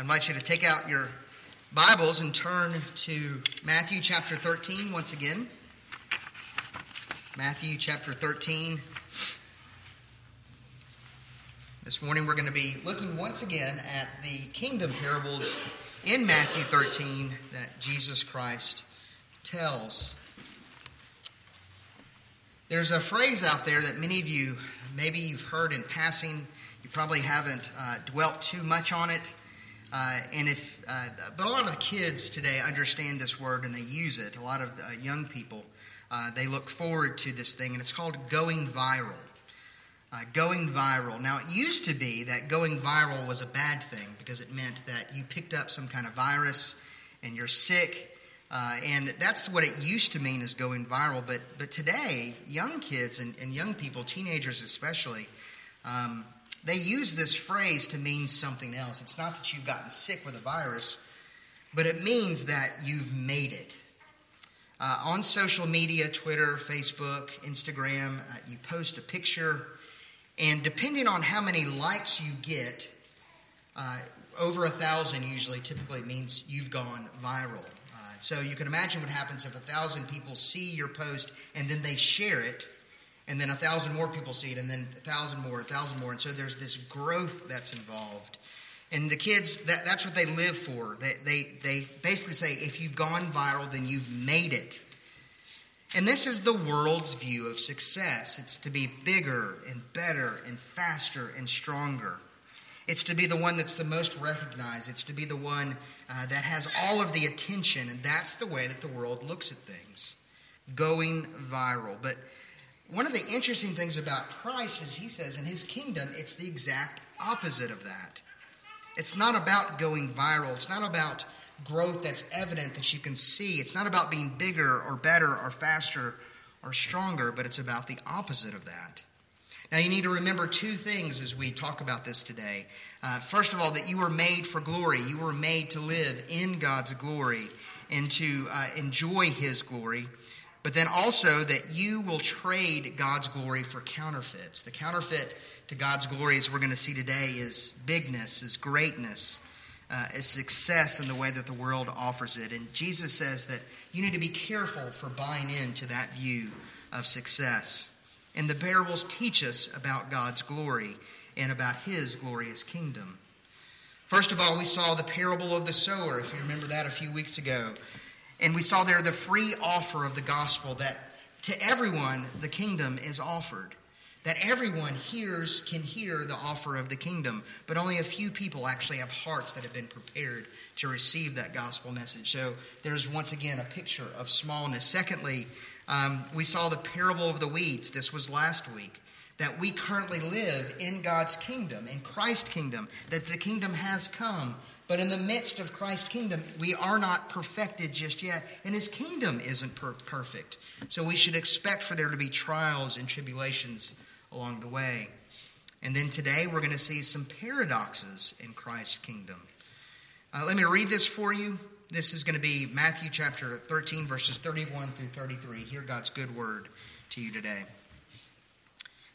I invite you to take out your Bibles and turn to Matthew chapter 13 once again. Matthew chapter 13. This morning we're going to be looking once again at the kingdom parables in Matthew 13 that Jesus Christ tells. There's a phrase out there that many of you, maybe you've heard in passing, you probably haven't uh, dwelt too much on it. Uh, and if, uh, but a lot of the kids today understand this word and they use it. A lot of uh, young people, uh, they look forward to this thing, and it's called going viral. Uh, going viral. Now, it used to be that going viral was a bad thing because it meant that you picked up some kind of virus and you're sick. Uh, and that's what it used to mean as going viral. But, but today, young kids and, and young people, teenagers especially, um, they use this phrase to mean something else. It's not that you've gotten sick with a virus, but it means that you've made it. Uh, on social media, Twitter, Facebook, Instagram, uh, you post a picture, and depending on how many likes you get, uh, over a thousand usually typically means you've gone viral. Uh, so you can imagine what happens if a thousand people see your post and then they share it and then a thousand more people see it, and then a thousand more, a thousand more. And so there's this growth that's involved. And the kids, that, that's what they live for. They, they, they basically say, if you've gone viral, then you've made it. And this is the world's view of success it's to be bigger and better and faster and stronger. It's to be the one that's the most recognized. It's to be the one uh, that has all of the attention. And that's the way that the world looks at things going viral. But one of the interesting things about Christ is he says in his kingdom, it's the exact opposite of that. It's not about going viral, it's not about growth that's evident that you can see, it's not about being bigger or better or faster or stronger, but it's about the opposite of that. Now, you need to remember two things as we talk about this today. Uh, first of all, that you were made for glory. You were made to live in God's glory and to uh, enjoy His glory but then also that you will trade God's glory for counterfeits. The counterfeit to God's glory, as we're going to see today, is bigness, is greatness, uh, is success in the way that the world offers it. And Jesus says that you need to be careful for buying into that view of success. And the parables teach us about God's glory and about his glorious kingdom. First of all, we saw the parable of the sower, if you remember that a few weeks ago. And we saw there the free offer of the gospel that to everyone the kingdom is offered. That everyone hears can hear the offer of the kingdom, but only a few people actually have hearts that have been prepared to receive that gospel message. So there's once again a picture of smallness. Secondly, um, we saw the parable of the weeds. This was last week that we currently live in God's kingdom, in Christ's kingdom, that the kingdom has come. But in the midst of Christ's kingdom, we are not perfected just yet, and his kingdom isn't per- perfect. So we should expect for there to be trials and tribulations along the way. And then today we're going to see some paradoxes in Christ's kingdom. Uh, let me read this for you. This is going to be Matthew chapter 13, verses 31 through 33. Hear God's good word to you today.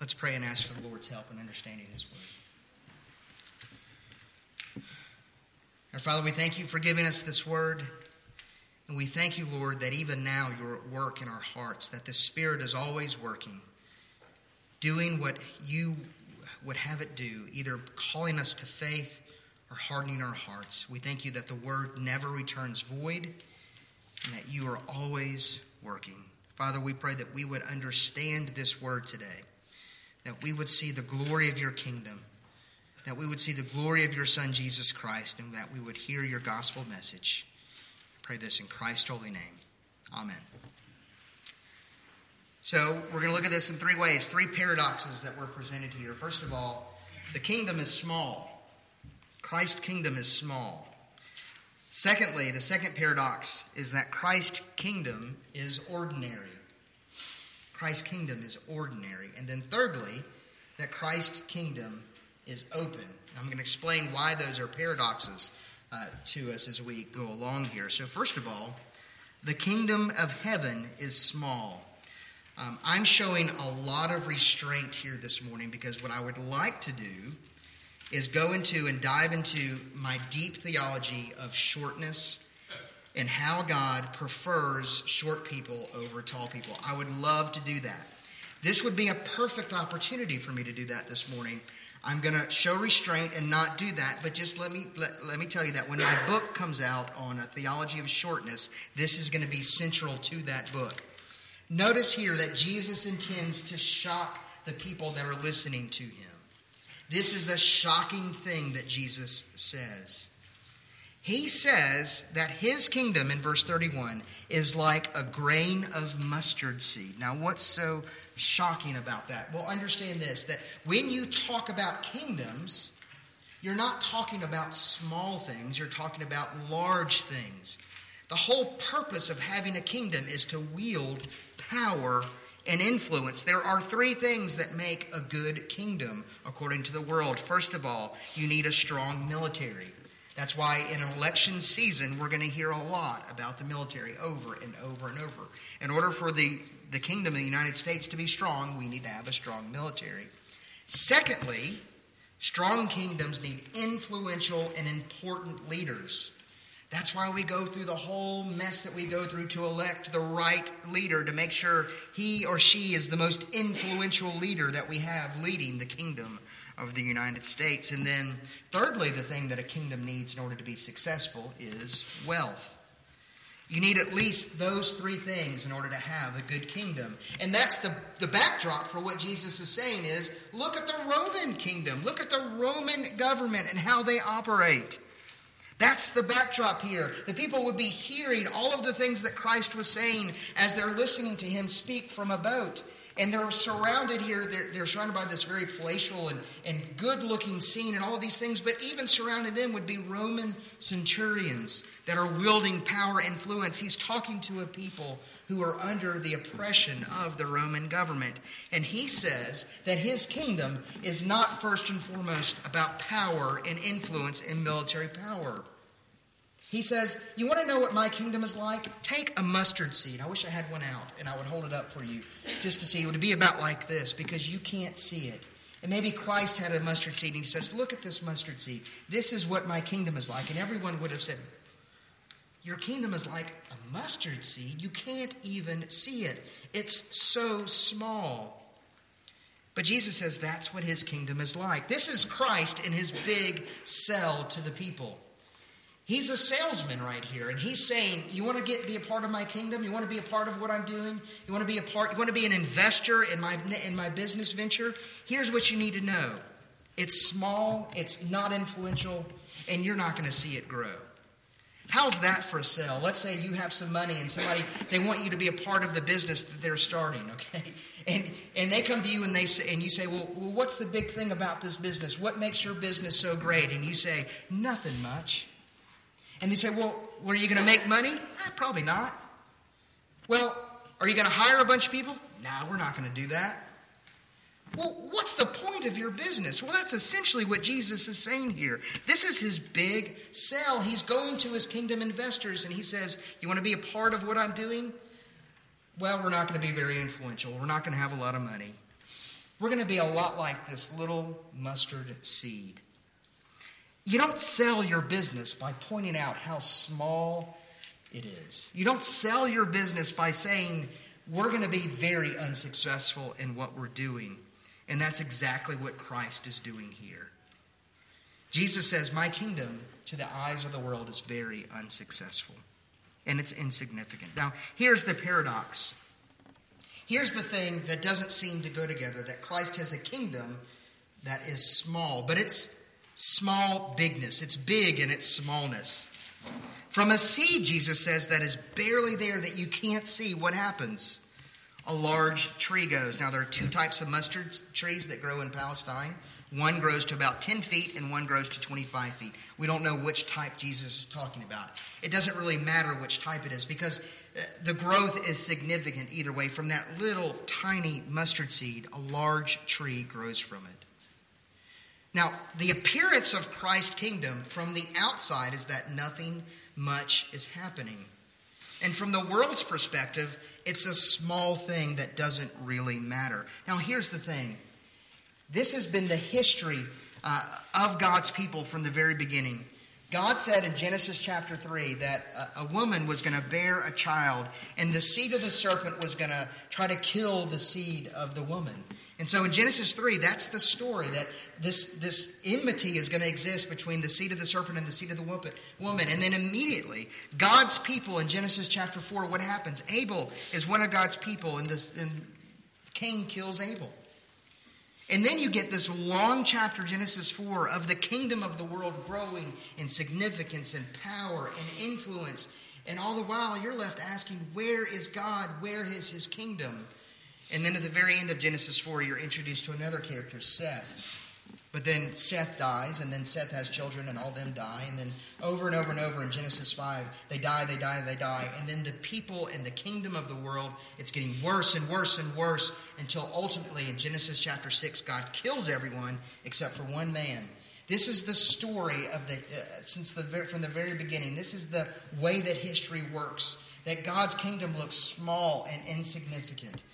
Let's pray and ask for the Lord's help in understanding His Word. Our Father, we thank you for giving us this Word. And we thank you, Lord, that even now you're at work in our hearts, that the Spirit is always working, doing what you would have it do, either calling us to faith or hardening our hearts. We thank you that the Word never returns void and that you are always working. Father, we pray that we would understand this Word today that we would see the glory of your kingdom, that we would see the glory of your Son, Jesus Christ, and that we would hear your gospel message. I pray this in Christ's holy name. Amen. So, we're going to look at this in three ways, three paradoxes that were presented here. First of all, the kingdom is small. Christ's kingdom is small. Secondly, the second paradox is that Christ's kingdom is ordinary. Christ's kingdom is ordinary. And then thirdly, that Christ's kingdom is open. I'm going to explain why those are paradoxes uh, to us as we go along here. So, first of all, the kingdom of heaven is small. Um, I'm showing a lot of restraint here this morning because what I would like to do is go into and dive into my deep theology of shortness and how God prefers short people over tall people. I would love to do that. This would be a perfect opportunity for me to do that this morning. I'm going to show restraint and not do that, but just let me let, let me tell you that when my book comes out on a theology of shortness, this is going to be central to that book. Notice here that Jesus intends to shock the people that are listening to him. This is a shocking thing that Jesus says. He says that his kingdom, in verse 31, is like a grain of mustard seed. Now, what's so shocking about that? Well, understand this that when you talk about kingdoms, you're not talking about small things, you're talking about large things. The whole purpose of having a kingdom is to wield power and influence. There are three things that make a good kingdom, according to the world. First of all, you need a strong military. That's why in an election season, we're going to hear a lot about the military over and over and over. In order for the, the kingdom of the United States to be strong, we need to have a strong military. Secondly, strong kingdoms need influential and important leaders. That's why we go through the whole mess that we go through to elect the right leader to make sure he or she is the most influential leader that we have leading the kingdom of the United States. And then, thirdly, the thing that a kingdom needs in order to be successful is wealth. You need at least those three things in order to have a good kingdom. And that's the, the backdrop for what Jesus is saying is look at the Roman kingdom. Look at the Roman government and how they operate. That's the backdrop here. The people would be hearing all of the things that Christ was saying as they're listening to him speak from a boat. And they're surrounded here, they're, they're surrounded by this very palatial and, and good looking scene and all these things, but even surrounding them would be Roman centurions that are wielding power and influence. He's talking to a people who are under the oppression of the Roman government. And he says that his kingdom is not first and foremost about power and influence and military power. He says, You want to know what my kingdom is like? Take a mustard seed. I wish I had one out and I would hold it up for you just to see. It would be about like this because you can't see it. And maybe Christ had a mustard seed and he says, Look at this mustard seed. This is what my kingdom is like. And everyone would have said, Your kingdom is like a mustard seed. You can't even see it, it's so small. But Jesus says that's what his kingdom is like. This is Christ in his big sell to the people. He's a salesman right here, and he's saying, You want to get be a part of my kingdom? You want to be a part of what I'm doing? You want to be a part, you want to be an investor in my in my business venture? Here's what you need to know. It's small, it's not influential, and you're not going to see it grow. How's that for a sale? Let's say you have some money and somebody they want you to be a part of the business that they're starting, okay? And and they come to you and they say and you say, well, well, what's the big thing about this business? What makes your business so great? And you say, nothing much. And they say, Well, were you going to make money? Eh, probably not. Well, are you going to hire a bunch of people? Nah, we're not going to do that. Well, what's the point of your business? Well, that's essentially what Jesus is saying here. This is his big sell. He's going to his kingdom investors and he says, You want to be a part of what I'm doing? Well, we're not going to be very influential. We're not going to have a lot of money. We're going to be a lot like this little mustard seed. You don't sell your business by pointing out how small it is. You don't sell your business by saying, we're going to be very unsuccessful in what we're doing. And that's exactly what Christ is doing here. Jesus says, My kingdom to the eyes of the world is very unsuccessful and it's insignificant. Now, here's the paradox. Here's the thing that doesn't seem to go together that Christ has a kingdom that is small, but it's small bigness. It's big in its smallness. From a seed, Jesus says, that is barely there that you can't see, what happens? A large tree goes. Now, there are two types of mustard trees that grow in Palestine. One grows to about 10 feet and one grows to 25 feet. We don't know which type Jesus is talking about. It doesn't really matter which type it is because uh, the growth is significant either way. From that little tiny mustard seed, a large tree grows from it. Now, the appearance of Christ's kingdom from the outside is that nothing much is happening. And from the world's perspective, it's a small thing that doesn't really matter. Now, here's the thing this has been the history uh, of God's people from the very beginning. God said in Genesis chapter 3 that a, woman was going to bear a child, and the seed of the serpent was going to try to kill the seed of the woman. And so in Genesis 3, that's the story that this, this enmity is going to exist between the seed of the serpent and the seed of the woman. And then immediately, God's people in Genesis chapter 4, what happens? Abel is one of God's people, and, this, and Cain kills Abel. And then you get this long chapter, Genesis 4, of the kingdom of the world growing in significance and power and influence. And all the while, you're left asking, where is God? Where is his kingdom? And then at the very end of Genesis 4, you're introduced to another character, Seth. But then Seth dies, and then Seth has children, and all them die. And then over and over and over in Genesis 5, they die, they die, they die. And then the people in the kingdom of the world, it's getting worse and worse and worse until ultimately in Genesis chapter 6, God kills everyone except for one man. This is the story of the uh, since the from the very beginning. This is the way that history works. That God's kingdom looks small and insignificant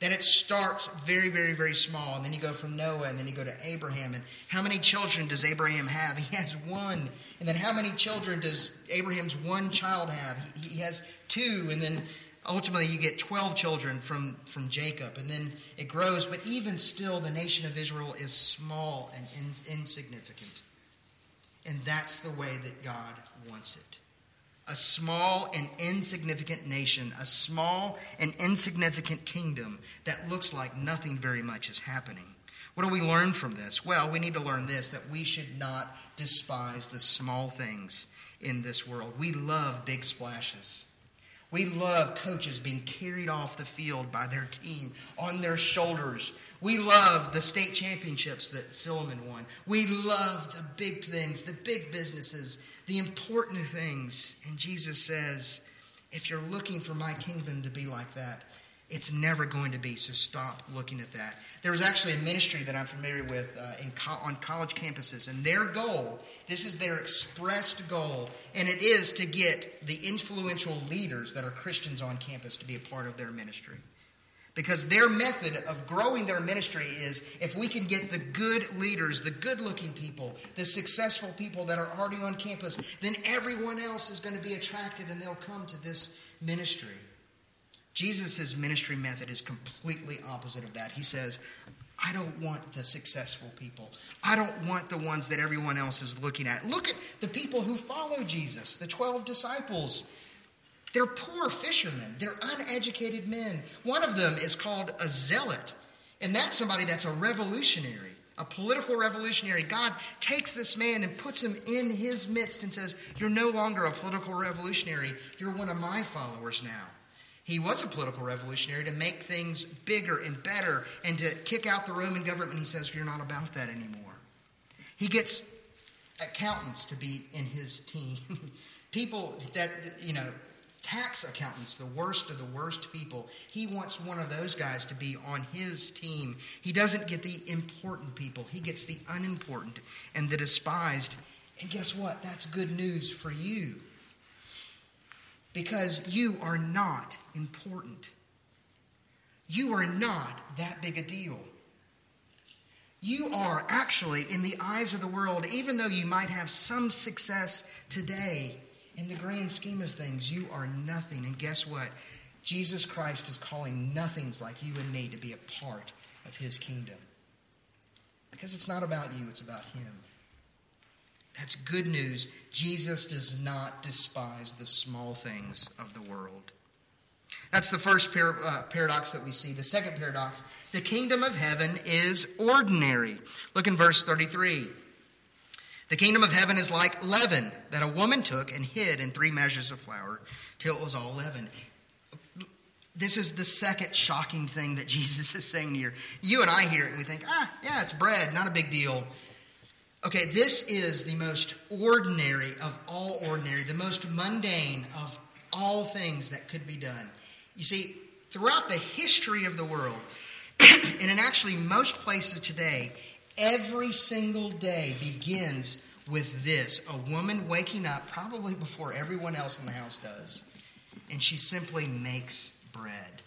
that it starts very, very, very small. And then you go from Noah, and then you go to Abraham. And how many children does Abraham have? He has one. And then how many children does Abraham's one child have? He, he has two. And then ultimately you get 12 children from, from Jacob. And then it grows. But even still, the nation of Israel is small and in, insignificant. And that's the way that God wants it a small and insignificant nation, a small and insignificant kingdom that looks like nothing very much is happening. What do we learn from this? Well, we need to learn this that we should not despise the small things in this world. We love big splashes. We love coaches being carried off the field by their team on their shoulders. We love the state championships that Silliman won. We love the big things, the big businesses, the important things. And Jesus says, if you're looking for my kingdom to be like that, it's never going to be, so stop looking at that. There was actually a ministry that I'm familiar with uh, in co- on college campuses, and their goal, this is their expressed goal, and it is to get the influential leaders that are Christians on campus to be a part of their ministry. Because their method of growing their ministry is if we can get the good leaders, the good looking people, the successful people that are already on campus, then everyone else is going to be attracted and they'll come to this ministry. Jesus' ministry method is completely opposite of that. He says, I don't want the successful people. I don't want the ones that everyone else is looking at. Look at the people who follow Jesus, the 12 disciples. They're poor fishermen, they're uneducated men. One of them is called a zealot, and that's somebody that's a revolutionary, a political revolutionary. God takes this man and puts him in his midst and says, You're no longer a political revolutionary, you're one of my followers now. He was a political revolutionary to make things bigger and better and to kick out the Roman government. He says, You're not about that anymore. He gets accountants to be in his team. People that, you know, tax accountants, the worst of the worst people. He wants one of those guys to be on his team. He doesn't get the important people, he gets the unimportant and the despised. And guess what? That's good news for you because you are not important. You are not that big a deal. You are actually, in the eyes of the world, even though you might have some success today, in the grand scheme of things, you are nothing. And guess what? Jesus Christ is calling nothings like you and me to be a part of his kingdom. Because it's not about you, it's about him. That's good news. Jesus does not despise the small things of the world. That's the first par- uh, paradox that we see. The second paradox the kingdom of heaven is ordinary. Look in verse 33. The kingdom of heaven is like leaven that a woman took and hid in three measures of flour till it was all leaven. this is the second shocking thing that Jesus is saying here. You and I hear it and we think, ah, yeah, it's bread, not a big deal. Okay, this is the most ordinary of all ordinary, the most mundane of all things that could be done. You see, throughout the history of the world, and in actually most places today, every single day begins with this a woman waking up, probably before everyone else in the house does, and she simply makes bread.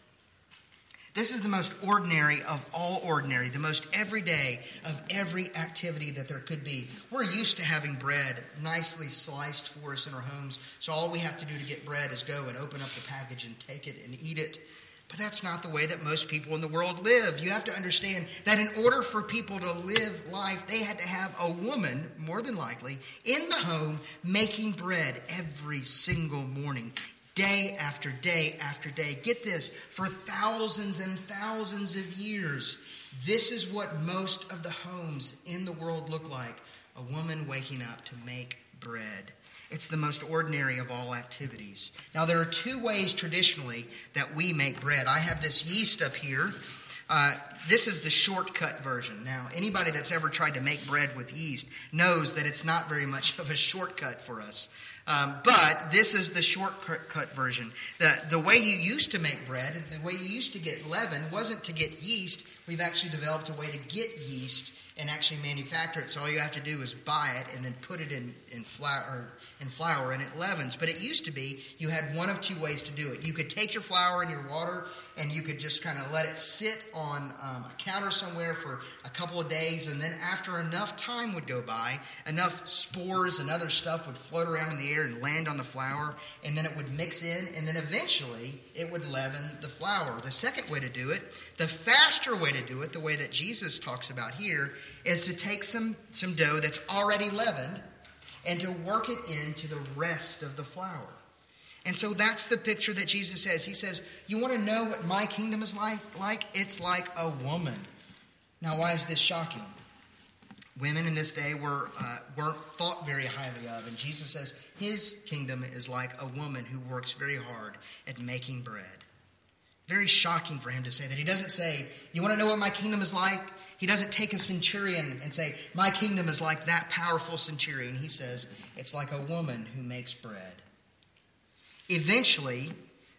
This is the most ordinary of all ordinary, the most everyday of every activity that there could be. We're used to having bread nicely sliced for us in our homes, so all we have to do to get bread is go and open up the package and take it and eat it. But that's not the way that most people in the world live. You have to understand that in order for people to live life, they had to have a woman, more than likely, in the home making bread every single morning day after day after day. Get this, for thousands and thousands of years, this is what most of the homes in the world look like a woman waking up to make bread. It's the most ordinary of all activities. Now, there are two ways traditionally that we make bread. I have this yeast up here. Uh, this is the shortcut version. Now, anybody that's ever tried to make bread with yeast knows that it's not very much of a shortcut for us. Um, but this is the shortcut version. The, the way you used to make bread, the way you used to get leaven, wasn't to get yeast. We've actually developed a way to get yeast and actually manufacture it. So all you have to do is buy it and then put it in, in flour in flour and it leavens. But it used to be you had one of two ways to do it. You could take your flour and your water and you could just kind of let it sit on um, a counter somewhere for a couple of days, and then after enough time would go by, enough spores and other stuff would float around in the air and land on the flour, and then it would mix in, and then eventually it would leaven the flour. The second way to do it, the faster way to do it, the way that Jesus talks about here, is to take some, some dough that's already leavened and to work it into the rest of the flour. And so that's the picture that Jesus says. He says, You want to know what my kingdom is like? like? It's like a woman. Now, why is this shocking? Women in this day were, uh, weren't thought very highly of. And Jesus says his kingdom is like a woman who works very hard at making bread. Very shocking for him to say that. He doesn't say, You want to know what my kingdom is like? He doesn't take a centurion and say, My kingdom is like that powerful centurion. He says, It's like a woman who makes bread. Eventually,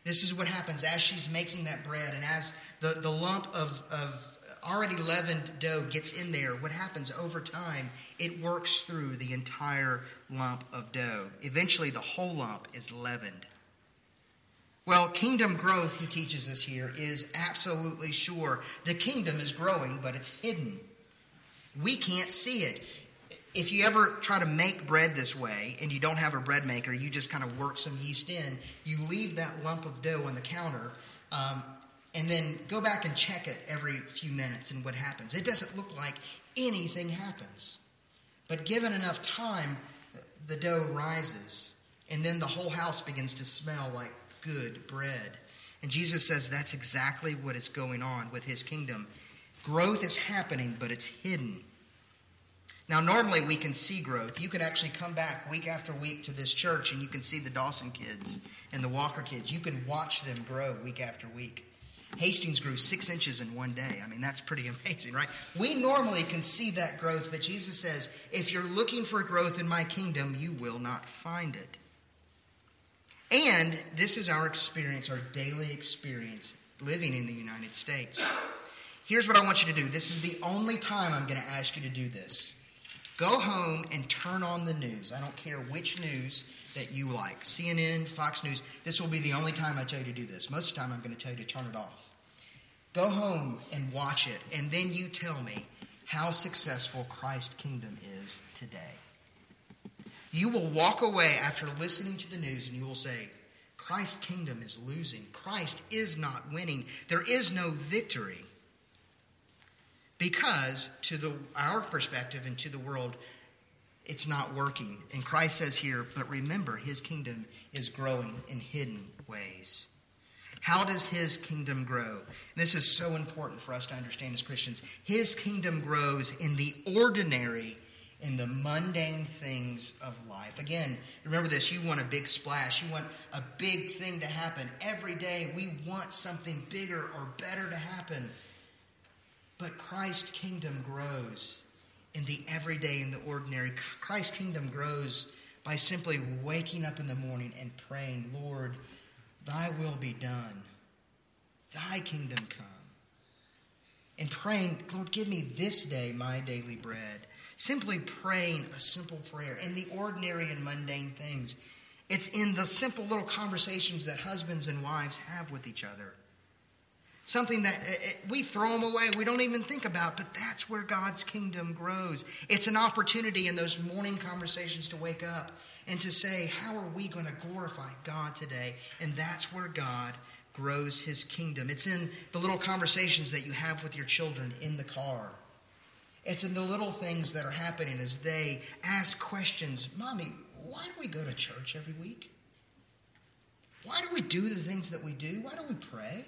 this is what happens as she's making that bread and as the, the lump of, of already leavened dough gets in there, what happens over time, it works through the entire lump of dough. Eventually, the whole lump is leavened. Well, kingdom growth, he teaches us here, is absolutely sure. The kingdom is growing, but it's hidden. We can't see it if you ever try to make bread this way and you don't have a bread maker, you just kind of work some yeast in, you leave that lump of dough on the counter, um, and then go back and check it every few minutes and what happens. It doesn't look like anything happens. But given enough time, the dough rises, and then the whole house begins to smell like good bread. And Jesus says that's exactly what is going on with his kingdom. Growth is happening, but it's hidden. Now, normally we can see growth. You could actually come back week after week to this church and you can see the Dawson kids and the Walker kids. You can watch them grow week after week. Hastings grew six inches in one day. I mean, that's pretty amazing, right? We normally can see that growth, but Jesus says, if you're looking for growth in my kingdom, you will not find it. And this is our experience, our daily experience living in the United States. Here's what I want you to do. This is the only time I'm going to ask you to do this. Go home and turn on the news. I don't care which news that you like CNN, Fox News. This will be the only time I tell you to do this. Most of the time, I'm going to tell you to turn it off. Go home and watch it, and then you tell me how successful Christ's kingdom is today. You will walk away after listening to the news and you will say, Christ's kingdom is losing. Christ is not winning. There is no victory. Because, to the, our perspective and to the world, it's not working. And Christ says here, but remember, his kingdom is growing in hidden ways. How does his kingdom grow? And this is so important for us to understand as Christians. His kingdom grows in the ordinary in the mundane things of life. Again, remember this you want a big splash, you want a big thing to happen. Every day we want something bigger or better to happen. But Christ's kingdom grows in the everyday, in the ordinary. Christ's kingdom grows by simply waking up in the morning and praying, Lord, thy will be done, thy kingdom come. And praying, Lord, give me this day my daily bread. Simply praying a simple prayer in the ordinary and mundane things. It's in the simple little conversations that husbands and wives have with each other. Something that uh, uh, we throw them away, we don't even think about, but that's where God's kingdom grows. It's an opportunity in those morning conversations to wake up and to say, How are we going to glorify God today? And that's where God grows his kingdom. It's in the little conversations that you have with your children in the car. It's in the little things that are happening as they ask questions Mommy, why do we go to church every week? Why do we do the things that we do? Why do we pray?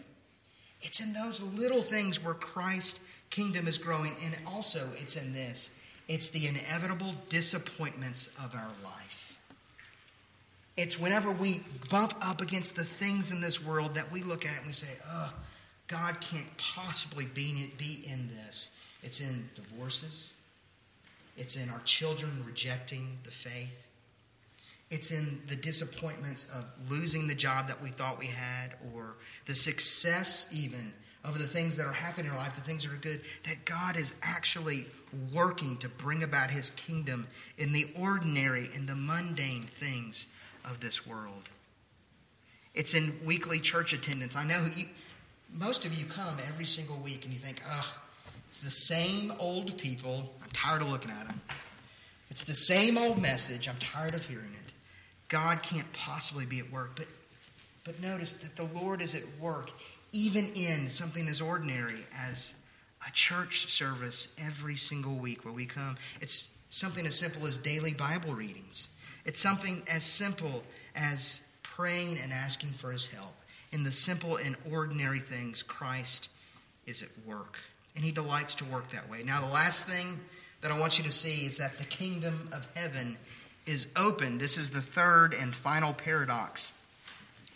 It's in those little things where Christ's kingdom is growing. And also, it's in this it's the inevitable disappointments of our life. It's whenever we bump up against the things in this world that we look at and we say, oh, God can't possibly be, be in this. It's in divorces, it's in our children rejecting the faith, it's in the disappointments of losing the job that we thought we had, or the success, even of the things that are happening in our life, the things that are good, that God is actually working to bring about his kingdom in the ordinary and the mundane things of this world. It's in weekly church attendance. I know you, most of you come every single week and you think, oh, it's the same old people. I'm tired of looking at them. It's the same old message. I'm tired of hearing it. God can't possibly be at work. But, but notice that the Lord is at work even in something as ordinary as a church service every single week where we come. It's something as simple as daily Bible readings. It's something as simple as praying and asking for his help. In the simple and ordinary things, Christ is at work. And he delights to work that way. Now, the last thing that I want you to see is that the kingdom of heaven is open. This is the third and final paradox.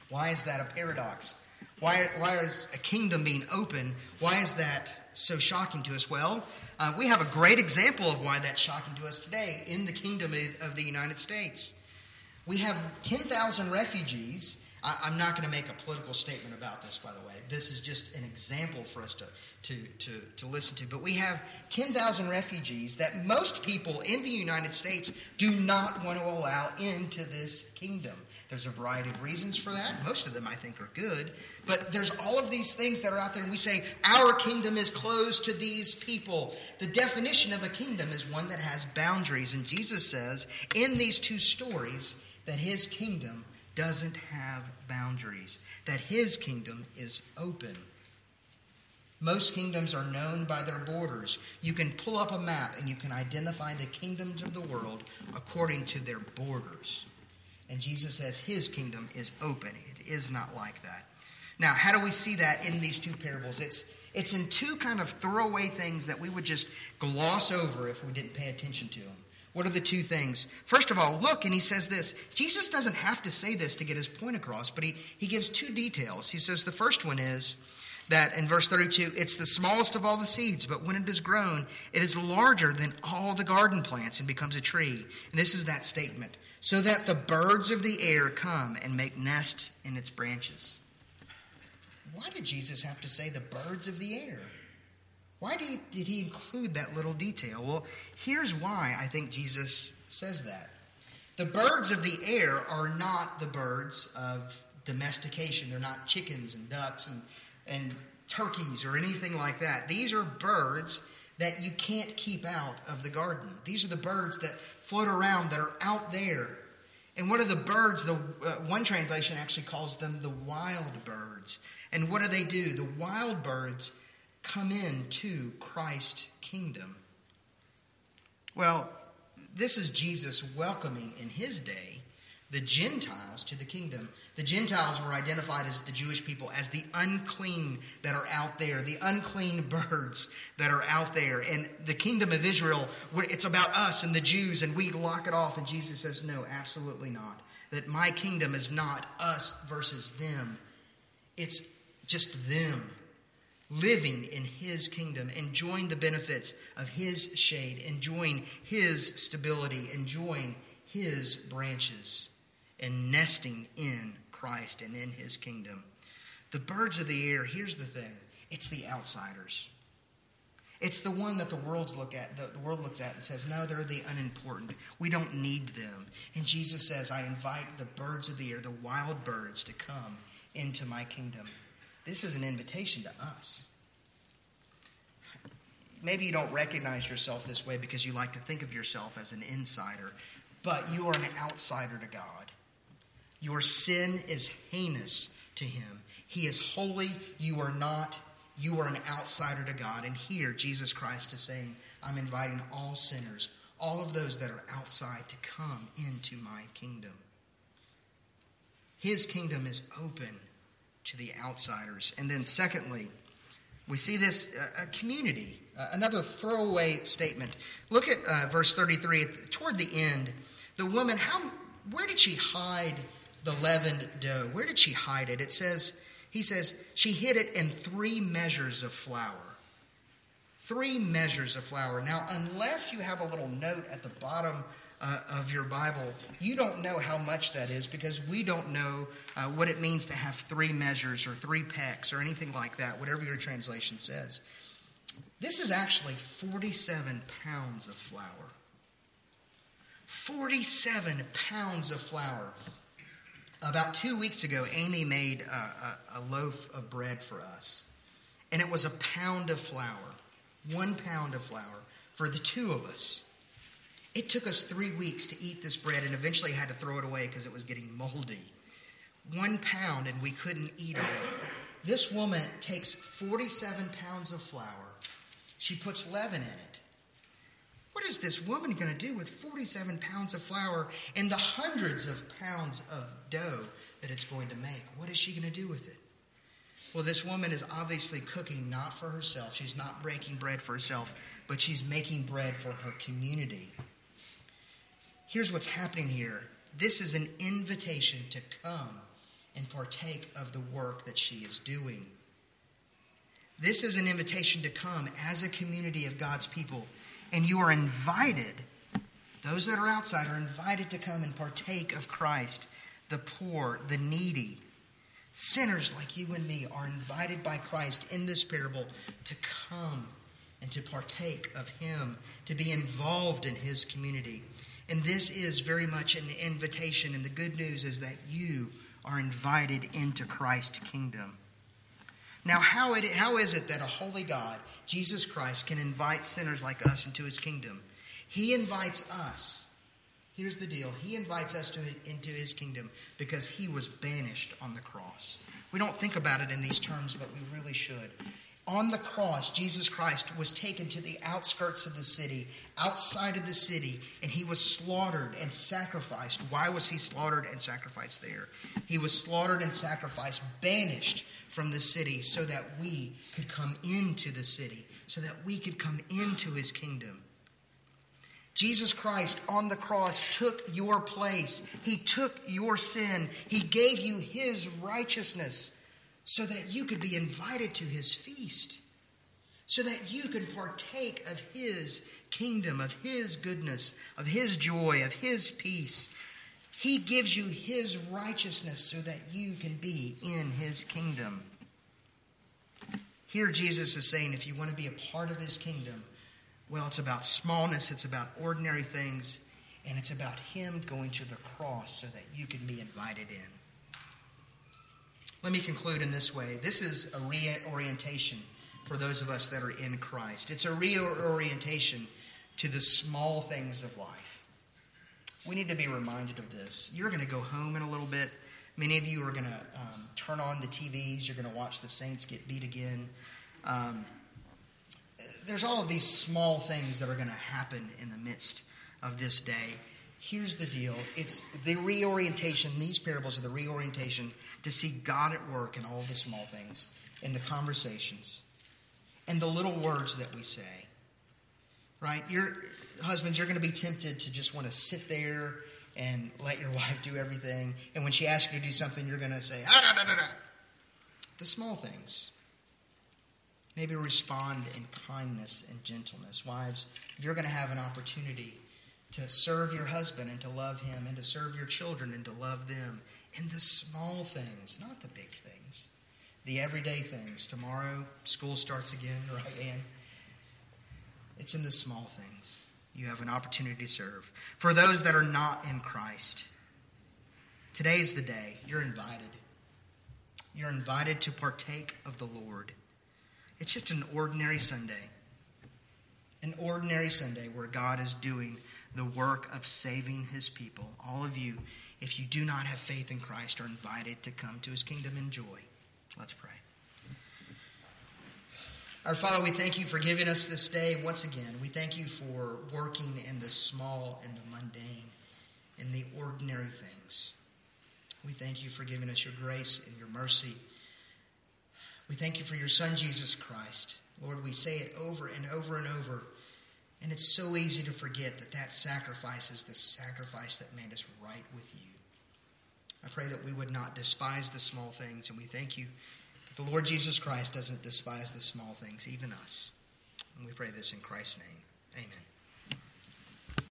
Why is that a paradox? Why, why is a kingdom being open? Why is that so shocking to us? Well, uh, we have a great example of why that's shocking to us today in the kingdom of the United States. We have 10,000 refugees I, am not going to make a political statement about this, by the way. This is just an example for us to, to, to, to listen to. But we have 10,000 refugees that most people in the United States do not want to allow into this kingdom. There's a variety of reasons for that. Most of them, I think, are good. But there's all of these things that are out there, and we say, Our kingdom is closed to these people. The definition of a kingdom is one that has boundaries. And Jesus says in these two stories that his kingdom doesn't have boundaries, that his kingdom is open. Most kingdoms are known by their borders. You can pull up a map and you can identify the kingdoms of the world according to their borders. And Jesus says his kingdom is open. It is not like that. Now, how do we see that in these two parables? It's it's in two kind of throwaway things that we would just gloss over if we didn't pay attention to them. What are the two things? First of all, look, and he says this. Jesus doesn't have to say this to get his point across, but he, he gives two details. He says the first one is that in verse 32, it's the smallest of all the seeds, but when it is grown, it is larger than all the garden plants and becomes a tree. And this is that statement so that the birds of the air come and make nests in its branches. Why did Jesus have to say the birds of the air? Why did he, did he include that little detail? Well, here's why I think Jesus says that. The birds of the air are not the birds of domestication. They're not chickens and ducks and, and turkeys or anything like that. These are birds that you can't keep out of the garden. These are the birds that float around that are out there. And what are the birds? The uh, one translation actually calls them the wild birds. And what do they do? The wild birds come into Christ's kingdom? Well, this is Jesus welcoming in his day the Gentiles to the kingdom. The Gentiles were identified as the Jewish people as the unclean that are out there, the unclean birds that are out there. And the kingdom of Israel, it's about us and the Jews, and we lock it off. And Jesus says, No, absolutely not. That my kingdom is not us versus them, it's just them living in his kingdom, enjoying the benefits of his shade, enjoying his stability, enjoying his branches and nesting in Christ and in his kingdom. The birds of the air, here's the thing it's the outsiders. It's the one that the world's look at, the, the world looks at and says, no, they're the unimportant. We don't need them. And Jesus says, I invite the birds of the air, the wild birds, to come into my kingdom. This is an invitation to us. Maybe you don't recognize yourself this way because you like to think of yourself as an insider, but you are an outsider to God. Your sin is heinous to him. He is holy. You are not. You are an outsider to God. And here, Jesus Christ is saying, I'm inviting all sinners, all of those that are outside, to come into my kingdom. His kingdom is open to the outsiders. And then, secondly, we see this uh, community, uh, another throwaway statement. Look at uh, verse 33. Toward the end, the woman, how, where did she hide the leavened dough. Where did she hide it? It says, he says, she hid it in three measures of flour. Three measures of flour. Now, unless you have a little note at the bottom uh, of your Bible, you don't know how much that is because we don't know uh, what it means to have three measures or three pecks or anything like that, whatever your translation says. This is actually 47 pounds of flour. 47 pounds of flour. About two weeks ago, Amy made a, a, a, loaf of bread for us, and it was a pound of flour, one pound of flour for the two of us. It took us three weeks to eat this bread, and eventually had to throw it away because it was getting moldy. One pound, and we couldn't eat all of it. This woman takes 47 pounds of flour, she puts leaven in it what is this woman going to do with 47 pounds of flour and the hundreds of pounds of dough that it's going to make? What is she going to do with it? Well, this woman is obviously cooking not for herself. She's not breaking bread for herself, but she's making bread for her community. Here's what's happening here this is an invitation to come and partake of the work that she is doing. This is an invitation to come as a community of God's people and you are invited, those that are outside are invited to come and partake of Christ, the poor, the needy. Sinners like you and me are invited by Christ in this parable to come and to partake of Him, to be involved in His community. And this is very much an invitation, and the good news is that you are invited into Christ's kingdom. Now, how, it, how is it that a holy God, Jesus Christ, can invite sinners like us into his kingdom? He invites us. Here's the deal He invites us to, into his kingdom because he was banished on the cross. We don't think about it in these terms, but we really should. On the cross, Jesus Christ was taken to the outskirts of the city, outside of the city, and he was slaughtered and sacrificed. Why was he slaughtered and sacrificed there? He was slaughtered and sacrificed, banished from the city, so that we could come into the city, so that we could come into his kingdom. Jesus Christ on the cross took your place. He took your sin. He gave you his righteousness so that you could be invited to his feast, so that you can partake of his kingdom, of his goodness, of his joy, of his peace. He gives you his righteousness so that you can be in his kingdom. Here, Jesus is saying if you want to be a part of his kingdom, well, it's about smallness, it's about ordinary things, and it's about him going to the cross so that you can be invited in. Let me conclude in this way. This is a reorientation for those of us that are in Christ. It's a reorientation to the small things of life. We need to be reminded of this. You're going to go home in a little bit. Many of you are going to um, turn on the TVs. You're going to watch the Saints get beat again. Um, there's all of these small things that are going to happen in the midst of this day. Here's the deal it's the reorientation, these parables are the reorientation to see God at work in all the small things, in the conversations, and the little words that we say. Right? Your husbands, you're going to be tempted to just want to sit there and let your wife do everything. And when she asks you to do something, you're going to say, ah, da, da, da, da. The small things. Maybe respond in kindness and gentleness. Wives, you're going to have an opportunity to serve your husband and to love him, and to serve your children and to love them in the small things, not the big things, the everyday things. Tomorrow, school starts again, right, Ann? It's in the small things. You have an opportunity to serve. For those that are not in Christ, today is the day. You're invited. You're invited to partake of the Lord. It's just an ordinary Sunday. An ordinary Sunday where God is doing the work of saving his people. All of you, if you do not have faith in Christ, are invited to come to his kingdom in joy. Let's pray. Our Father, we thank you for giving us this day once again. We thank you for working in the small and the mundane, in the ordinary things. We thank you for giving us your grace and your mercy. We thank you for your Son, Jesus Christ. Lord, we say it over and over and over and it's so easy to forget that that sacrifice is the sacrifice that made us right with you. I pray that we would not despise the small things, and we thank you that the Lord Jesus Christ doesn't despise the small things, even us. And we pray this in Christ's name. Amen.